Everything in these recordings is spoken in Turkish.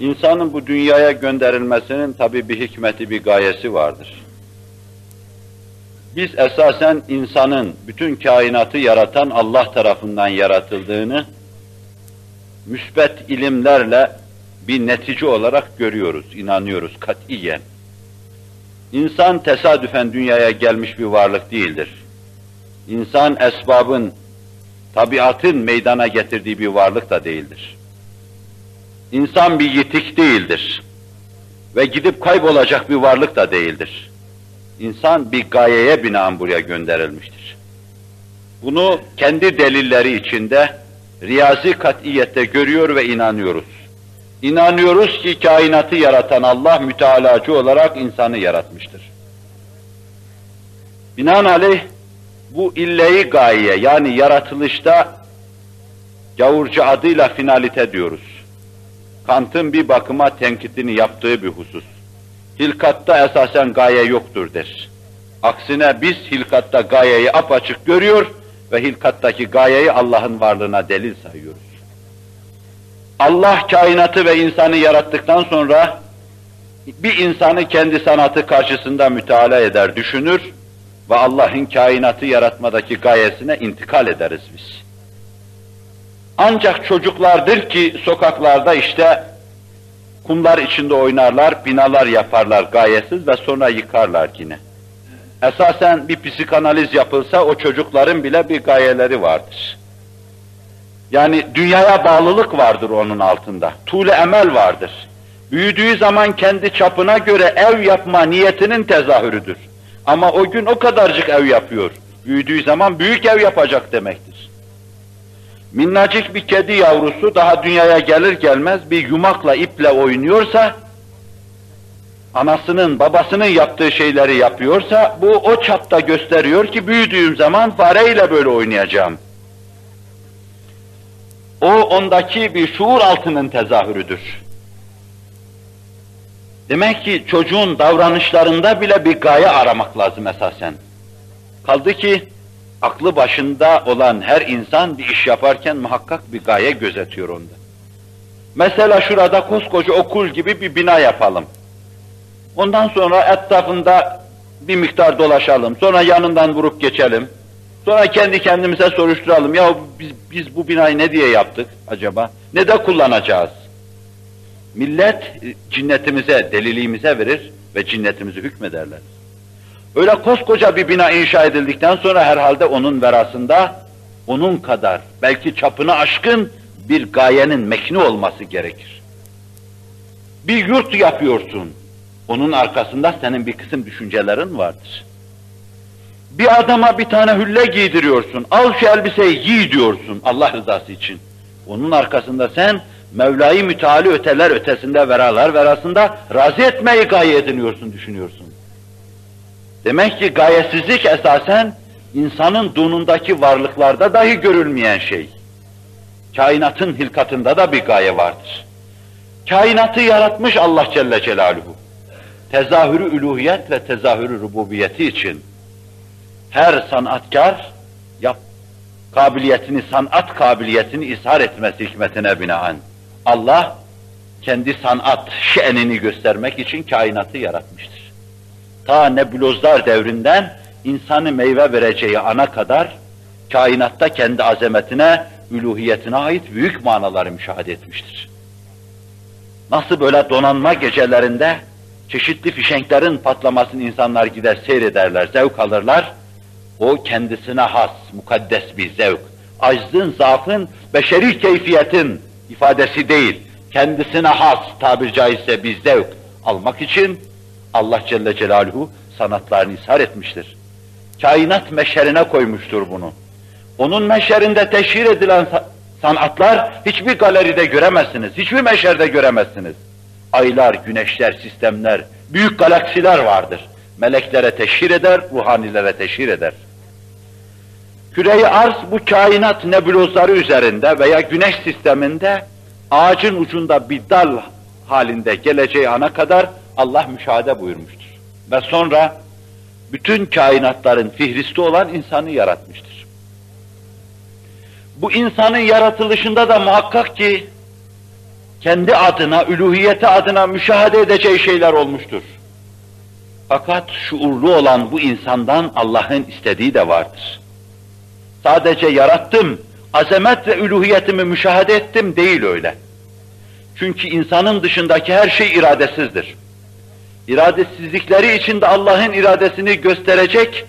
İnsanın bu dünyaya gönderilmesinin tabi bir hikmeti, bir gayesi vardır. Biz esasen insanın bütün kainatı yaratan Allah tarafından yaratıldığını müsbet ilimlerle bir netice olarak görüyoruz, inanıyoruz katiyen. İnsan tesadüfen dünyaya gelmiş bir varlık değildir. İnsan esbabın, tabiatın meydana getirdiği bir varlık da değildir. İnsan bir yitik değildir. Ve gidip kaybolacak bir varlık da değildir. İnsan bir gayeye binaen buraya gönderilmiştir. Bunu kendi delilleri içinde riyazi katiyette görüyor ve inanıyoruz. İnanıyoruz ki kainatı yaratan Allah mütealacı olarak insanı yaratmıştır. Binaenaleyh bu illeyi gaye yani yaratılışta gavurcu adıyla finalite diyoruz. Kant'ın bir bakıma tenkitini yaptığı bir husus. Hilkatta esasen gaye yoktur der. Aksine biz hilkatta gayeyi apaçık görüyor ve hilkattaki gayeyi Allah'ın varlığına delil sayıyoruz. Allah kainatı ve insanı yarattıktan sonra bir insanı kendi sanatı karşısında müteala eder, düşünür ve Allah'ın kainatı yaratmadaki gayesine intikal ederiz biz. Ancak çocuklardır ki sokaklarda işte kumlar içinde oynarlar, binalar yaparlar gayesiz ve sonra yıkarlar yine. Esasen bir psikanaliz yapılsa o çocukların bile bir gayeleri vardır. Yani dünyaya bağlılık vardır onun altında. Tuğle emel vardır. Büyüdüğü zaman kendi çapına göre ev yapma niyetinin tezahürüdür. Ama o gün o kadarcık ev yapıyor. Büyüdüğü zaman büyük ev yapacak demektir. Minnacık bir kedi yavrusu daha dünyaya gelir gelmez bir yumakla iple oynuyorsa, anasının babasının yaptığı şeyleri yapıyorsa bu o çapta gösteriyor ki büyüdüğüm zaman fareyle böyle oynayacağım. O ondaki bir şuur altının tezahürüdür. Demek ki çocuğun davranışlarında bile bir gaye aramak lazım esasen. Kaldı ki aklı başında olan her insan bir iş yaparken muhakkak bir gaye gözetiyor onda. Mesela şurada koskoca okul gibi bir bina yapalım. Ondan sonra etrafında bir miktar dolaşalım. Sonra yanından vurup geçelim. Sonra kendi kendimize soruşturalım. Ya biz, biz bu binayı ne diye yaptık acaba? Ne de kullanacağız? Millet e, cinnetimize, deliliğimize verir ve cinnetimizi hükmederler. Öyle koskoca bir bina inşa edildikten sonra herhalde onun verasında onun kadar belki çapını aşkın bir gayenin mekni olması gerekir. Bir yurt yapıyorsun. Onun arkasında senin bir kısım düşüncelerin vardır. Bir adama bir tane hülle giydiriyorsun. Al şu elbiseyi giy diyorsun Allah rızası için. Onun arkasında sen Mevla'yı müteali öteler ötesinde veralar verasında razı etmeyi gaye ediniyorsun, düşünüyorsun. Demek ki gayesizlik esasen insanın dunundaki varlıklarda dahi görülmeyen şey. Kainatın hilkatında da bir gaye vardır. Kainatı yaratmış Allah Celle Celaluhu. Tezahürü üluhiyet ve tezahürü rububiyeti için her sanatkar yap kabiliyetini, sanat kabiliyetini ishar etmesi hikmetine binaen Allah kendi sanat şenini göstermek için kainatı yaratmıştır. Ta nebulozlar devrinden insanı meyve vereceği ana kadar kainatta kendi azametine, üluhiyetine ait büyük manaları müşahede etmiştir. Nasıl böyle donanma gecelerinde çeşitli fişenklerin patlamasını insanlar gider seyrederler, zevk alırlar. O kendisine has, mukaddes bir zevk. Aczın, zaafın, beşeri keyfiyetin ifadesi değil, kendisine has tabir caizse bir zevk almak için Allah Celle Celaluhu sanatlarını ishar etmiştir. Kainat meşerine koymuştur bunu. Onun meşerinde teşhir edilen sanatlar hiçbir galeride göremezsiniz, hiçbir meşerde göremezsiniz. Aylar, güneşler, sistemler, büyük galaksiler vardır. Meleklere teşhir eder, ruhanilere teşhir eder. Küreyi arz bu kainat nebulozları üzerinde veya güneş sisteminde ağacın ucunda bir dal halinde geleceği ana kadar Allah müşahede buyurmuştur. Ve sonra bütün kainatların fihristi olan insanı yaratmıştır. Bu insanın yaratılışında da muhakkak ki kendi adına, üluhiyeti adına müşahede edeceği şeyler olmuştur. Fakat şuurlu olan bu insandan Allah'ın istediği de vardır. Sadece yarattım, azamet ve üluhiyetimi müşahede ettim değil öyle. Çünkü insanın dışındaki her şey iradesizdir. İradesizlikleri içinde Allah'ın iradesini gösterecek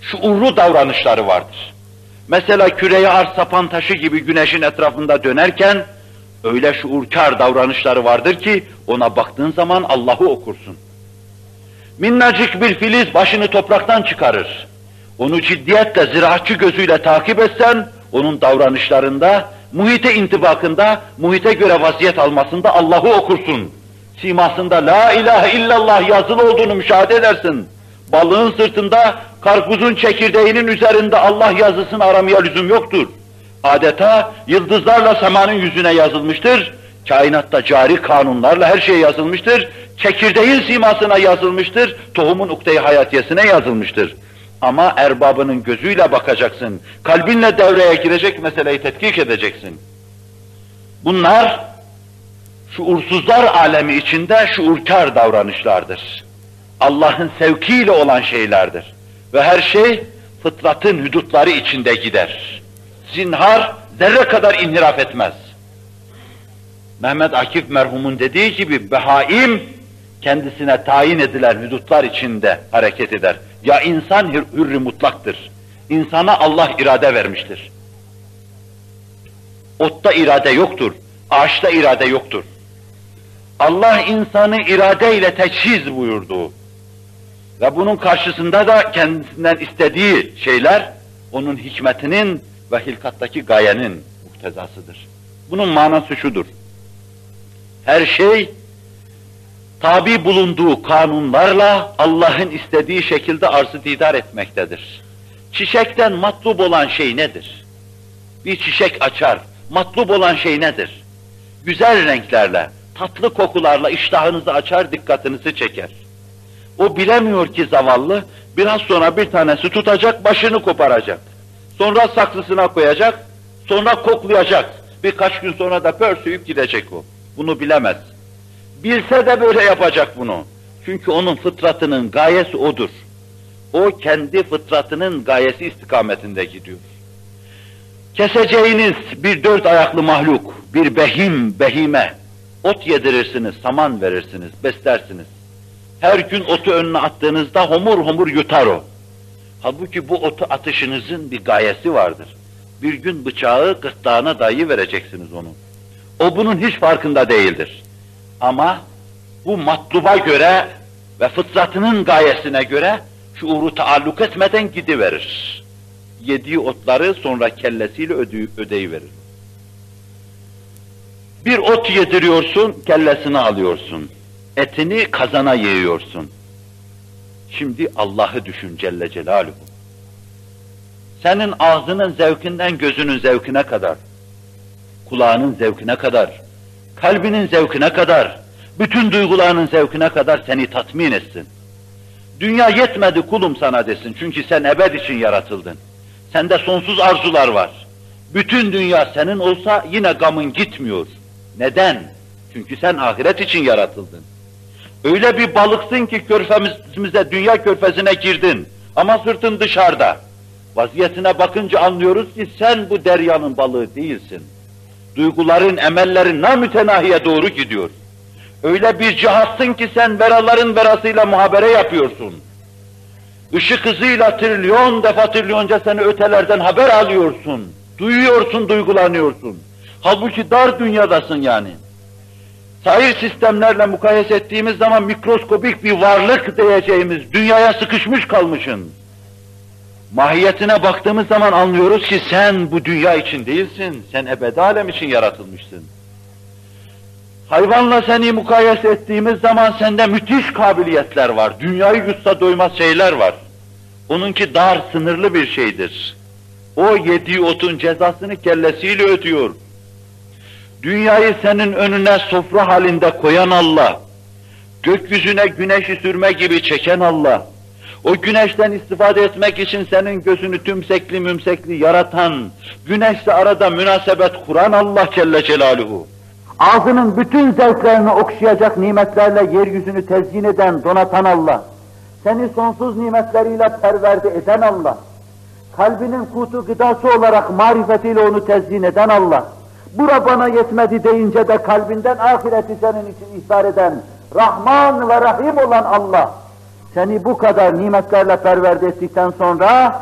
şuurlu davranışları vardır. Mesela küreye arz sapan taşı gibi güneşin etrafında dönerken öyle şuurkar davranışları vardır ki ona baktığın zaman Allah'ı okursun. Minnacık bir filiz başını topraktan çıkarır. Onu ciddiyetle ziraatçı gözüyle takip etsen onun davranışlarında, muhite intibakında, muhite göre vaziyet almasında Allah'ı okursun. Simasında la ilahe illallah yazılı olduğunu müşahede edersin. Balığın sırtında, karpuzun çekirdeğinin üzerinde Allah yazısını aramaya lüzum yoktur. Adeta yıldızlarla semanın yüzüne yazılmıştır. Kainatta cari kanunlarla her şey yazılmıştır. Çekirdeğin simasına yazılmıştır. Tohumun ukde-i hayatiyesine yazılmıştır. Ama erbabının gözüyle bakacaksın. Kalbinle devreye girecek meseleyi tetkik edeceksin. Bunlar şuursuzlar alemi içinde şuurkar davranışlardır. Allah'ın sevkiyle olan şeylerdir. Ve her şey fıtratın hüdutları içinde gider. Zinhar zerre kadar inhiraf etmez. Mehmet Akif merhumun dediği gibi behaim kendisine tayin edilen hüdutlar içinde hareket eder. Ya insan hür, hürri mutlaktır. İnsana Allah irade vermiştir. Otta irade yoktur, ağaçta irade yoktur. Allah insanı iradeyle teçhiz buyurdu. Ve bunun karşısında da kendisinden istediği şeyler, onun hikmetinin ve hilkattaki gayenin muktezasıdır. Bunun manası şudur. Her şey tabi bulunduğu kanunlarla Allah'ın istediği şekilde arzı didar etmektedir. Çiçekten matlub olan şey nedir? Bir çiçek açar, matlub olan şey nedir? Güzel renklerle, tatlı kokularla iştahınızı açar, dikkatinizi çeker. O bilemiyor ki zavallı, biraz sonra bir tanesi tutacak, başını koparacak. Sonra saksısına koyacak, sonra koklayacak. Birkaç gün sonra da pörsüyüp gidecek o. Bunu bilemez. Bilse de böyle yapacak bunu. Çünkü onun fıtratının gayesi odur. O kendi fıtratının gayesi istikametinde gidiyor. Keseceğiniz bir dört ayaklı mahluk, bir behim, behime, ot yedirirsiniz, saman verirsiniz, beslersiniz. Her gün otu önüne attığınızda homur homur yutar o. Halbuki bu otu atışınızın bir gayesi vardır. Bir gün bıçağı gırtlağına dayı vereceksiniz onu. O bunun hiç farkında değildir. Ama bu matluba göre ve fıtratının gayesine göre şuuru taalluk etmeden gidiverir. Yediği otları sonra kellesiyle ödeyi, ödeyiverir. Bir ot yediriyorsun, kellesini alıyorsun. Etini kazana yiyorsun. Şimdi Allah'ı düşün Celle Celaluhu. Senin ağzının zevkinden gözünün zevkine kadar, kulağının zevkine kadar, kalbinin zevkine kadar, bütün duygularının zevkine kadar seni tatmin etsin. Dünya yetmedi kulum sana desin çünkü sen ebed için yaratıldın. Sende sonsuz arzular var. Bütün dünya senin olsa yine gamın gitmiyor. Neden? Çünkü sen ahiret için yaratıldın. Öyle bir balıksın ki körfemizimize, dünya körfezine girdin ama sırtın dışarıda. Vaziyetine bakınca anlıyoruz ki sen bu deryanın balığı değilsin. Duyguların, emellerin namütenahiye doğru gidiyor. Öyle bir cihazsın ki sen veraların verasıyla muhabere yapıyorsun. Işık hızıyla trilyon defa trilyonca seni ötelerden haber alıyorsun. Duyuyorsun, duygulanıyorsun. Halbuki dar dünyadasın yani. Sair sistemlerle mukayese ettiğimiz zaman mikroskopik bir varlık diyeceğimiz dünyaya sıkışmış kalmışsın. Mahiyetine baktığımız zaman anlıyoruz ki sen bu dünya için değilsin, sen ebedi alem için yaratılmışsın. Hayvanla seni mukayese ettiğimiz zaman sende müthiş kabiliyetler var, dünyayı yutsa doymaz şeyler var. Onunki dar, sınırlı bir şeydir. O yediği otun cezasını kellesiyle ödüyor. Dünyayı senin önüne sofra halinde koyan Allah, gökyüzüne güneşi sürme gibi çeken Allah, o güneşten istifade etmek için senin gözünü tümsekli mümsekli yaratan, güneşle arada münasebet kuran Allah Celle Celaluhu. ağzının bütün zevklerini okşayacak nimetlerle yeryüzünü tezyin eden, donatan Allah, seni sonsuz nimetleriyle perverde eden Allah, kalbinin kutu gıdası olarak marifetiyle onu tezyin eden Allah, bura bana yetmedi deyince de kalbinden ahireti senin için ihbar eden, Rahman ve Rahim olan Allah, seni bu kadar nimetlerle perverde ettikten sonra,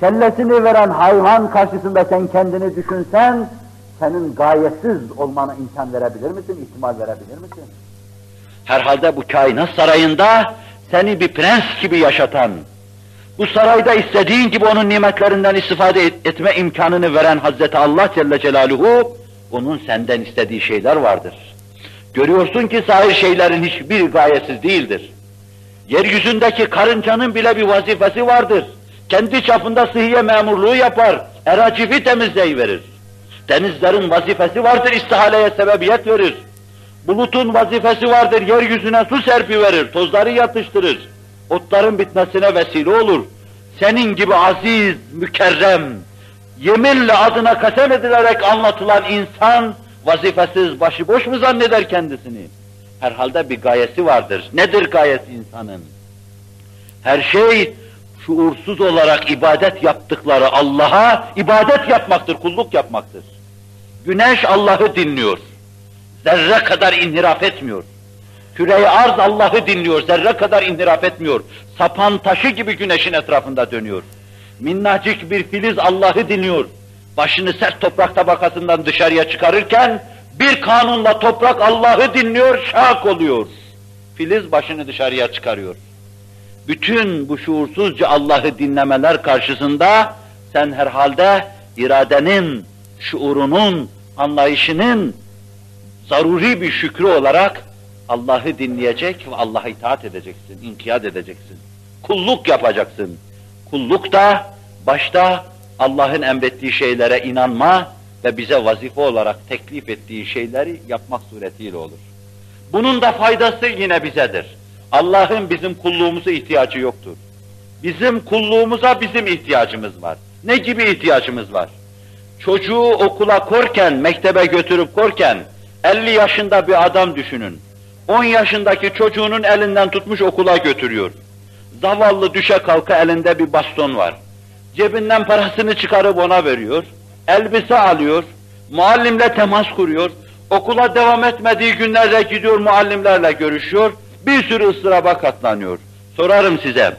kellesini veren hayvan karşısında sen kendini düşünsen, senin gayetsiz olmana imkan verebilir misin, ihtimal verebilir misin? Herhalde bu kainat sarayında seni bir prens gibi yaşatan, bu sarayda istediğin gibi onun nimetlerinden istifade et- etme imkanını veren Hazreti Allah Celle Celaluhu, onun senden istediği şeyler vardır. Görüyorsun ki zahir şeylerin hiçbir gayesiz değildir. Yeryüzündeki karıncanın bile bir vazifesi vardır. Kendi çapında sıhhiye memurluğu yapar, eracifi temizleyiverir. Denizlerin vazifesi vardır, istihaleye sebebiyet verir. Bulutun vazifesi vardır, yeryüzüne su serpiverir, tozları yatıştırır. Otların bitmesine vesile olur. Senin gibi aziz, mükerrem, yeminle adına kasem edilerek anlatılan insan, vazifesiz, başıboş mu zanneder kendisini? Herhalde bir gayesi vardır. Nedir gayesi insanın? Her şey şuursuz olarak ibadet yaptıkları Allah'a ibadet yapmaktır, kulluk yapmaktır. Güneş Allah'ı dinliyor. Zerre kadar inhiraf etmiyor. Küre-i arz Allah'ı dinliyor, zerre kadar inhiraf etmiyor. Sapan taşı gibi güneşin etrafında dönüyor. Minnacık bir filiz Allah'ı dinliyor. Başını sert toprak tabakasından dışarıya çıkarırken bir kanunla toprak Allah'ı dinliyor, şak oluyor. Filiz başını dışarıya çıkarıyor. Bütün bu şuursuzca Allah'ı dinlemeler karşısında sen herhalde iradenin, şuurunun, anlayışının zaruri bir şükrü olarak Allah'ı dinleyecek ve Allah'a itaat edeceksin, inkiyat edeceksin. Kulluk yapacaksın. Kulluk da başta Allah'ın emrettiği şeylere inanma ve bize vazife olarak teklif ettiği şeyleri yapmak suretiyle olur. Bunun da faydası yine bizedir. Allah'ın bizim kulluğumuza ihtiyacı yoktur. Bizim kulluğumuza bizim ihtiyacımız var. Ne gibi ihtiyacımız var? Çocuğu okula korken, mektebe götürüp korken, 50 yaşında bir adam düşünün. 10 yaşındaki çocuğunun elinden tutmuş okula götürüyor. Zavallı düşe kalka elinde bir baston var. Cebinden parasını çıkarıp ona veriyor. Elbise alıyor. Muallimle temas kuruyor. Okula devam etmediği günlerde gidiyor muallimlerle görüşüyor. Bir sürü ıstıraba katlanıyor. Sorarım size,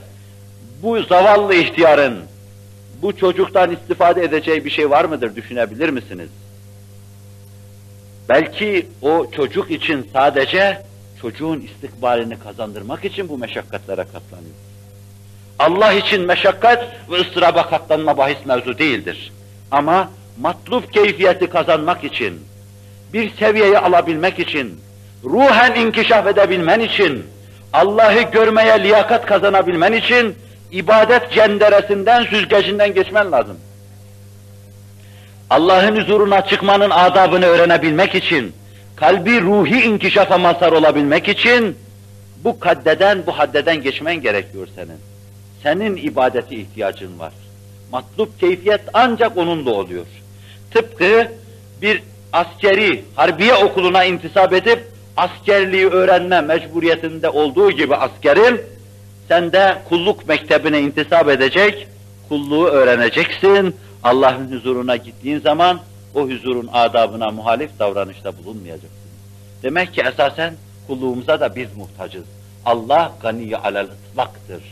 bu zavallı ihtiyarın bu çocuktan istifade edeceği bir şey var mıdır düşünebilir misiniz? Belki o çocuk için sadece çocuğun istikbalini kazandırmak için bu meşakkatlere katlanıyor. Allah için meşakkat ve ıstıraba katlanma bahis mevzu değildir. Ama matlup keyfiyeti kazanmak için, bir seviyeyi alabilmek için, ruhen inkişaf edebilmen için, Allah'ı görmeye liyakat kazanabilmen için, ibadet cenderesinden, süzgecinden geçmen lazım. Allah'ın huzuruna çıkmanın adabını öğrenebilmek için, kalbi ruhi inkişafa mazhar olabilmek için, bu kaddeden, bu haddeden geçmen gerekiyor senin. Senin ibadeti ihtiyacın var. Matlup keyfiyet ancak onunla oluyor. Tıpkı bir askeri, harbiye okuluna intisap edip, askerliği öğrenme mecburiyetinde olduğu gibi askerin, sen de kulluk mektebine intisap edecek, kulluğu öğreneceksin. Allah'ın huzuruna gittiğin zaman o huzurun adabına muhalif davranışta bulunmayacaksın. Demek ki esasen kulluğumuza da biz muhtacız. Allah gani alel ıtlaktır.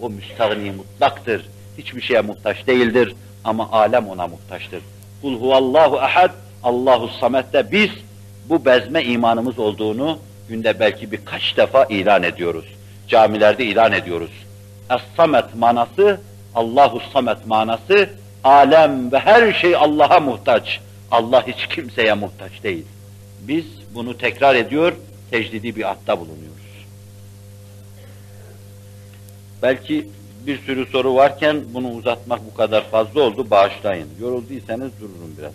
O müstahni mutlaktır. Hiçbir şeye muhtaç değildir ama alem ona muhtaçtır. Kul huvallahu ahad, Allahu samet'te biz bu bezme imanımız olduğunu günde belki birkaç defa ilan ediyoruz. Camilerde ilan ediyoruz. Es-samet manası, Allahu samet manası, alem ve her şey Allah'a muhtaç. Allah hiç kimseye muhtaç değil. Biz bunu tekrar ediyor, tecdidi bir atta bulunuyoruz. Belki bir sürü soru varken bunu uzatmak bu kadar fazla oldu, bağışlayın. Yorulduysanız dururum biraz.